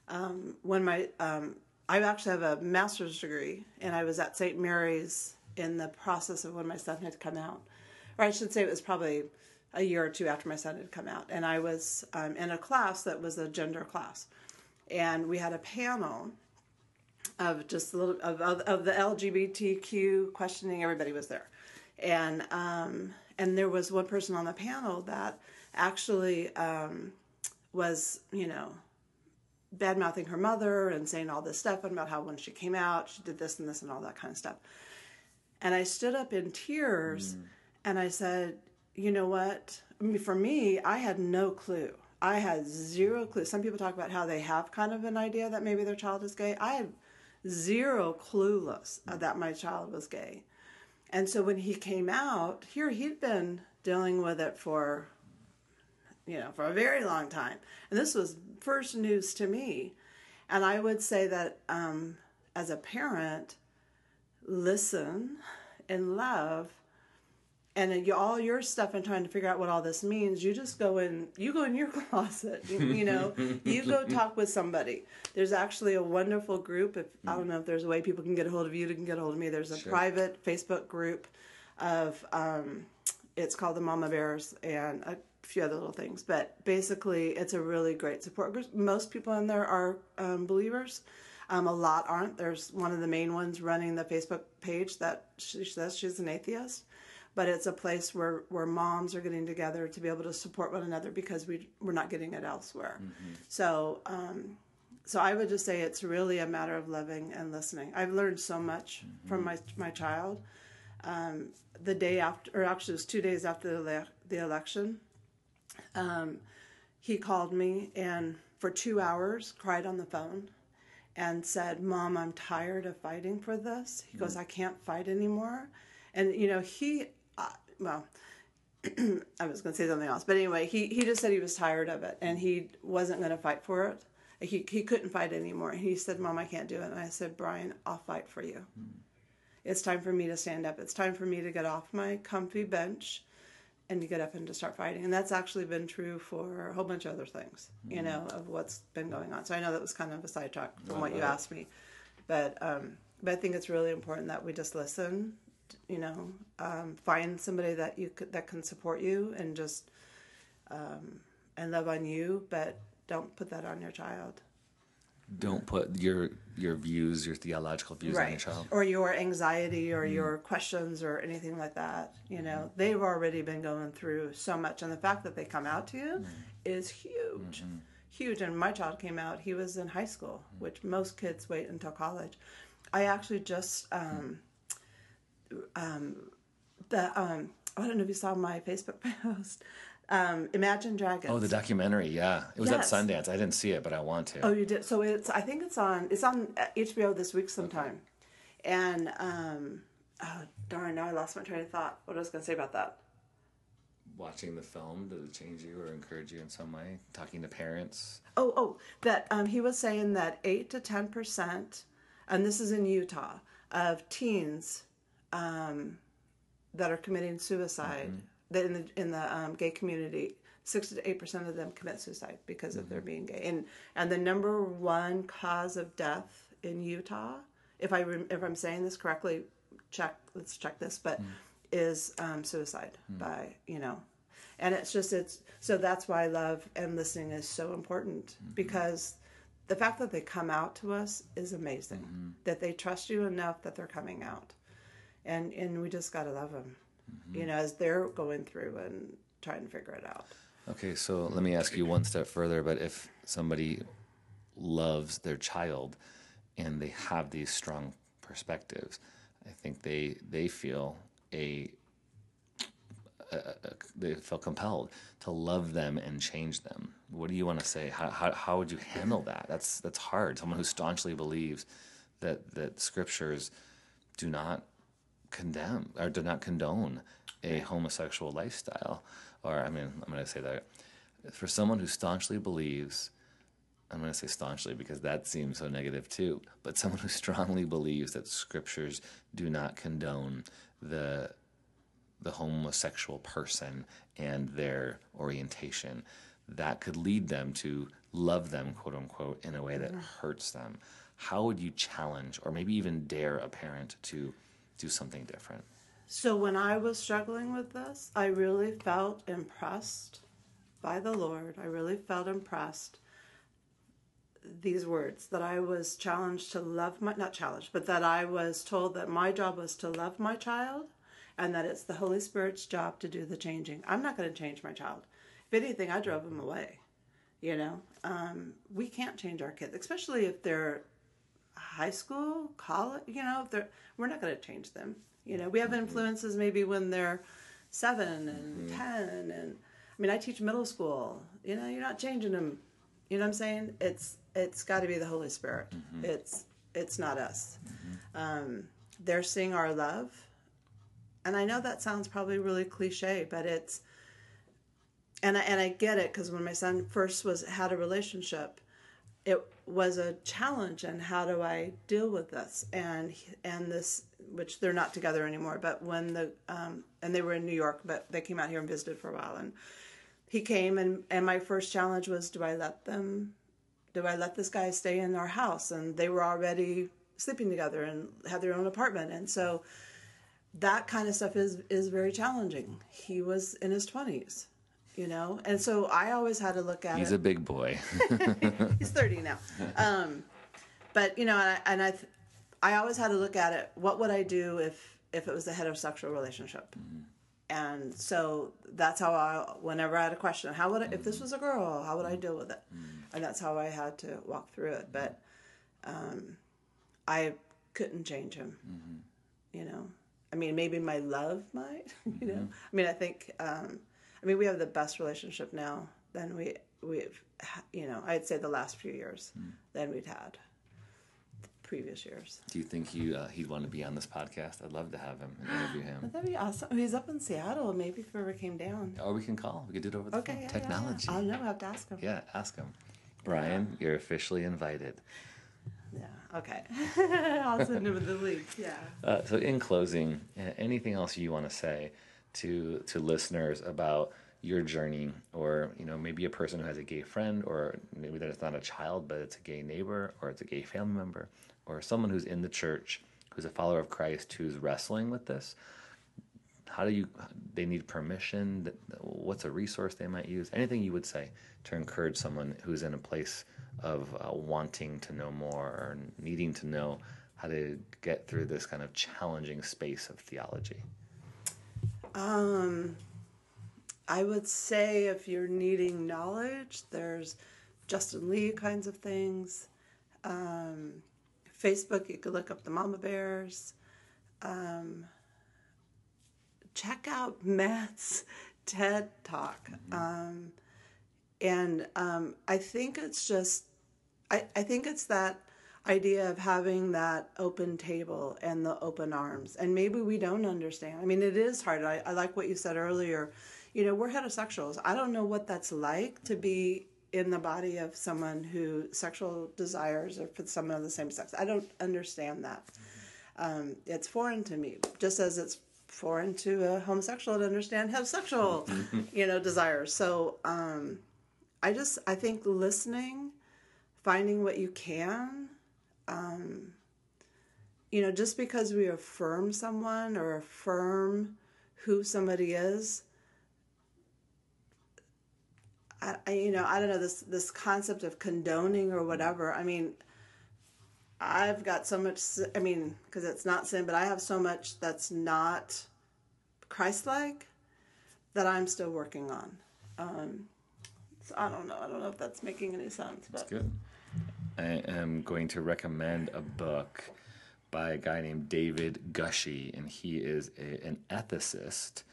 Speaker 6: Um, when my um, I actually have a master's degree, and I was at St. Mary's in the process of when my son had come out, or I should say it was probably a year or two after my son had come out, and I was um, in a class that was a gender class, and we had a panel of just a little of, of, of the LGBTQ questioning. Everybody was there, and um, and there was one person on the panel that actually um, was you know bad mouthing her mother and saying all this stuff about how when she came out she did this and this and all that kind of stuff. And I stood up in tears and I said, you know what? I mean, for me, I had no clue. I had zero clue. Some people talk about how they have kind of an idea that maybe their child is gay. I zero clueless that my child was gay. And so when he came out, here he'd been dealing with it for you know, for a very long time. And this was first news to me. And I would say that um, as a parent, listen in love and you, all your stuff and trying to figure out what all this means you just go in you go in your (laughs) closet you, you know? You go talk with somebody. There's actually a wonderful group if i don't know if there's a way people can get a hold of you to can get a hold of me. There's a private facebook group of um, it's called the mama bears and a few other little things. But basically it's a really great support group. Most people in there are um, believers. Um, a lot aren't. There's one of the main ones running the facebook page that she says she's an atheist but it's a place where, where moms are getting together to be able to support one another because we we're not getting it elsewhere. So um, so I would just say it's really a matter of loving and listening. I've learned so much from my my child. Um, the day after, or actually, it was two days after the, ele- the election. Um, he called me and for two hours cried on the phone and said, "Mom, I'm tired of fighting for this." He goes, "I can't fight anymore," and you know he, well. (clears throat) I was going to say something else, but anyway, he, he just said he was tired of it and he wasn't going to fight for it. He, he couldn't fight anymore. And He said, Mom, I can't do it. And I said, Brian, I'll fight for you. It's time for me to stand up. It's time for me to get off my comfy bench and to get up and to start fighting. And that's actually been true for a whole bunch of other things, you know, of what's been going on. So I know that was kind of a sidetrack from what you asked me, but um, but I think it's really important that we just listen, you know, um, find somebody that you could, that can support you and just um, and love on you, but don't put that on your child.
Speaker 1: Don't put your your views, your theological views on your child.
Speaker 6: or your anxiety or your questions or anything like that you know. They've already been going through so much and the fact that they come out to you is huge. Huge. And my child came out he was in high school which most kids wait until college. I actually just um um the um i don't know if you saw my facebook (laughs) post um imagine dragons
Speaker 1: Oh, the documentary, yeah. It was
Speaker 6: Yes.
Speaker 1: at Sundance. I didn't see it, but I want to.
Speaker 6: Oh, you did. So it's. I think it's on. It's on HBO this week sometime. And um, oh darn! Now I lost my train of thought. What I was going to say about that.
Speaker 1: Watching the film, did it change you or encourage you in some way? Talking to parents?
Speaker 6: Oh, oh, that um, he was saying that eight to ten percent, and this is in Utah, of teens um, that are committing suicide. That in the in the um, gay community, six to eight percent of them commit suicide because of their being gay. And and the number one cause of death in Utah, if I rem- if I'm saying this correctly, check let's check this, but is um, suicide by you know and it's just it's so that's why love and listening is so important because the fact that they come out to us is amazing. That they trust you enough that they're coming out and and we just got to love them you mm-hmm. know as they're going through and trying to figure it out
Speaker 1: Okay, so let me ask you one step further. But if somebody loves their child and they have these strong perspectives, I think they they feel a, a, a they feel compelled to love them and change them. What do you want to say? How, how how would you handle that? That's that's hard. Someone who staunchly believes that that scriptures do not condemn or do not condone a homosexual lifestyle. Or, I mean, I'm going to say that for someone who staunchly believes, I'm going to say staunchly because that seems so negative too, but someone who strongly believes that scriptures do not condone the the homosexual person and their orientation that could lead them to love them quote unquote in a way that hurts them. How would you challenge or maybe even dare a parent to do something different
Speaker 6: So when I was struggling with this, I really felt impressed by the Lord. I really felt impressed these words that I was challenged to love my not challenged, but that I was told that my job was to love my child and that it's the Holy Spirit's job to do the changing. I'm not going to change my child. If anything, I drove him away. You know, um, we can't change our kids, especially if they're high school, college, you know, they're, we're not going to change them. You know, we have mm-hmm. influences maybe when they're seven and mm-hmm. 10. And I mean, I teach middle school, you know, you're not changing them. You know what I'm saying? It's, it's got to be the Holy Spirit. Mm-hmm. It's, it's not us. Um, they're seeing our love. And I know that sounds probably really cliche, but it's, and I, and I get it because when my son first was had a relationship, it was a challenge and how do I deal with this? And and this which they're not together anymore but when the um, and they were in New York but they came out here and visited for a while. And he came and and my first challenge was do I let them do I let this guy stay in our house? And they were already sleeping together and had their own apartment. And so that kind of stuff is is very challenging. He was in his 20s you know? And so i always had to look at
Speaker 1: He's
Speaker 6: it.
Speaker 1: a big boy. (laughs)
Speaker 6: he's 30 now. Um, but you know and I, and I th- i always had to look at it what would i do if if it was a heterosexual relationship? And so that's how i whenever i had a question how would I, if this was a girl how would i deal with it? And that's how i had to walk through it. But um, i couldn't change him you know? I mean maybe my love might (laughs) you know? I mean i think um, i mean we have the best relationship now than we we've you know i'd say the last few years than we'd had the previous years
Speaker 1: Do you think he uh, he'd want to be on this podcast? I'd love to have him and interview him. (gasps)
Speaker 6: that'd be awesome he's up in seattle maybe if he ever came down
Speaker 1: Or we can call. We could do it over the
Speaker 6: okay
Speaker 1: phone.
Speaker 6: yeah,
Speaker 1: Technology.
Speaker 6: yeah, yeah. i'll know i have to ask him
Speaker 1: Yeah, ask him. Brian, you're officially invited.
Speaker 6: yeah okay (laughs) i'll send him the link yeah
Speaker 1: Uh, so, in closing, anything else you want to say to to listeners about your journey, or you know, maybe a person who has a gay friend, or maybe that it's not a child, but it's a gay neighbor, or it's a gay family member, or someone who's in the church who's a follower of Christ who's wrestling with this. How do you? They need permission. What's a resource they might use? Anything you would say to encourage someone who's in a place of uh, wanting to know more or needing to know how to get through this kind of challenging space of theology.
Speaker 6: Um, I would say if you're needing knowledge, there's Justin Lee kinds of things. Um, Facebook, you could look up the Mama Bears. Um, check out (laughs) Matt's TED Talk. Um, and um, I think it's just, I, I think it's that idea of having that open table and the open arms. And maybe we don't understand. I mean, it is hard. I, I like what you said earlier. You know, we're heterosexuals. I don't know what that's like to be in the body of someone who sexual desires are for someone of the same sex. I don't understand that. Um, it's foreign to me, just as it's foreign to a homosexual to understand homosexual, (laughs) you know, desires. So um, I just, I think listening, finding what you can, um, you know, just because we affirm someone or affirm who somebody is, I, I you know, I don't know this this concept of condoning or whatever. I mean, I've got so much. I mean, because it's not sin, but I have so much that's not Christ-like that I'm still working on. Um, so I don't know. I don't know if that's making any sense, but
Speaker 1: Good. I am going to recommend a book by a guy named David Gushee, and he is a, an ethicist,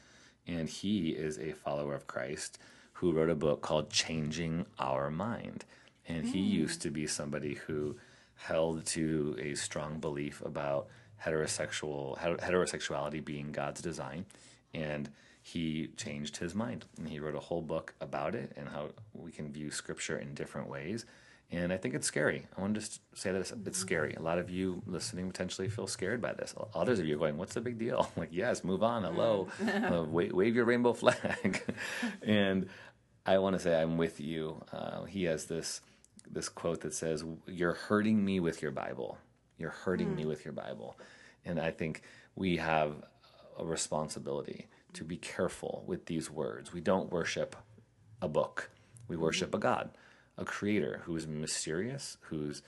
Speaker 1: and he is a follower of Christ who wrote a book called Changing Our Mind. And he hmm. used to be somebody who held to a strong belief about heterosexual heterosexuality being God's design, and he changed his mind and he wrote a whole book about it and how we can view Scripture in different ways. And I think it's scary. I want to just say that it's, it's scary. A lot of you listening potentially feel scared by this. Others of you are going, "What's the big deal?" (laughs) like, yes, move on. Hello, (laughs) uh, wave, wave your rainbow flag. (laughs) and I want to say I'm with you. Uh, he has this this quote that says, "You're hurting me with your Bible. You're hurting me with your Bible." And I think we have a responsibility to be careful with these words. We don't worship a book. We worship a God, a creator who is mysterious, who's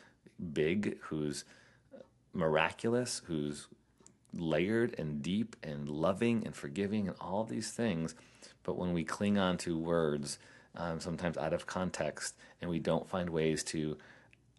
Speaker 1: big, who's miraculous, who's layered and deep and loving and forgiving and all these things. But when we cling on to words, um, sometimes out of context, and we don't find ways to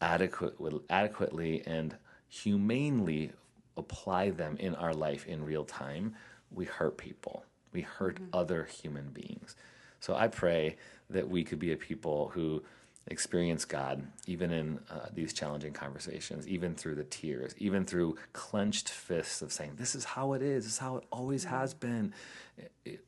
Speaker 1: adequate, adequately and humanely apply them in our life in real time, we hurt people. We hurt other human beings. So I pray that we could be a people who experience God even in uh, these challenging conversations, even through the tears, even through clenched fists of saying, This is how it is, this is how it always has been. It- it-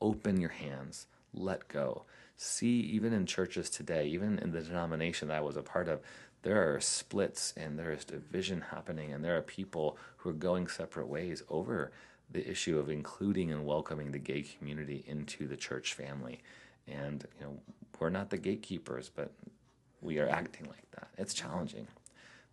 Speaker 1: open your hands, let go. See, even in churches today, even in the denomination that I was a part of, there are splits and there is division happening, and there are people who are going separate ways over the issue of including and welcoming the gay community into the church family. And, you know, we're not the gatekeepers, but we are acting like that. It's challenging,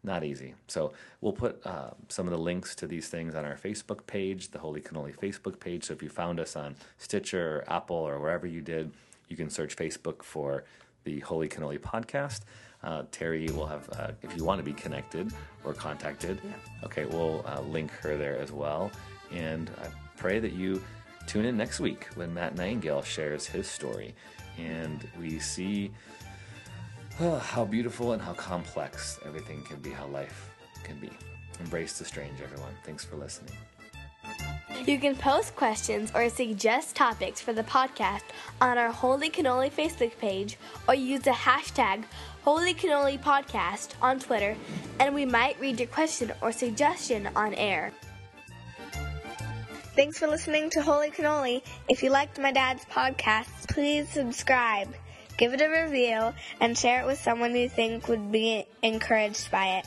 Speaker 1: not easy. So we'll put uh, some of the links to these things on our Facebook page, the Holy Cannoli Facebook page. So if you found us on Stitcher or Apple or wherever you did, you can search Facebook for the Holy Cannoli podcast. Uh, Terri will have, uh, if you want to be connected or contacted, okay, we'll uh, link her there as well. And I pray that you tune in next week when Matt Nightingale shares his story and we see uh, how beautiful and how complex everything can be, how life can be. Embrace the strange, everyone. Thanks for listening.
Speaker 4: You can post questions or suggest topics for the podcast on our Holy Cannoli Facebook page or use the hashtag Holy Cannoli Podcast on Twitter, and we might read your question or suggestion on air. Thanks for listening to Holy Cannoli. If you liked my dad's podcast, please subscribe, give it a review, and share it with someone you think would be encouraged by it.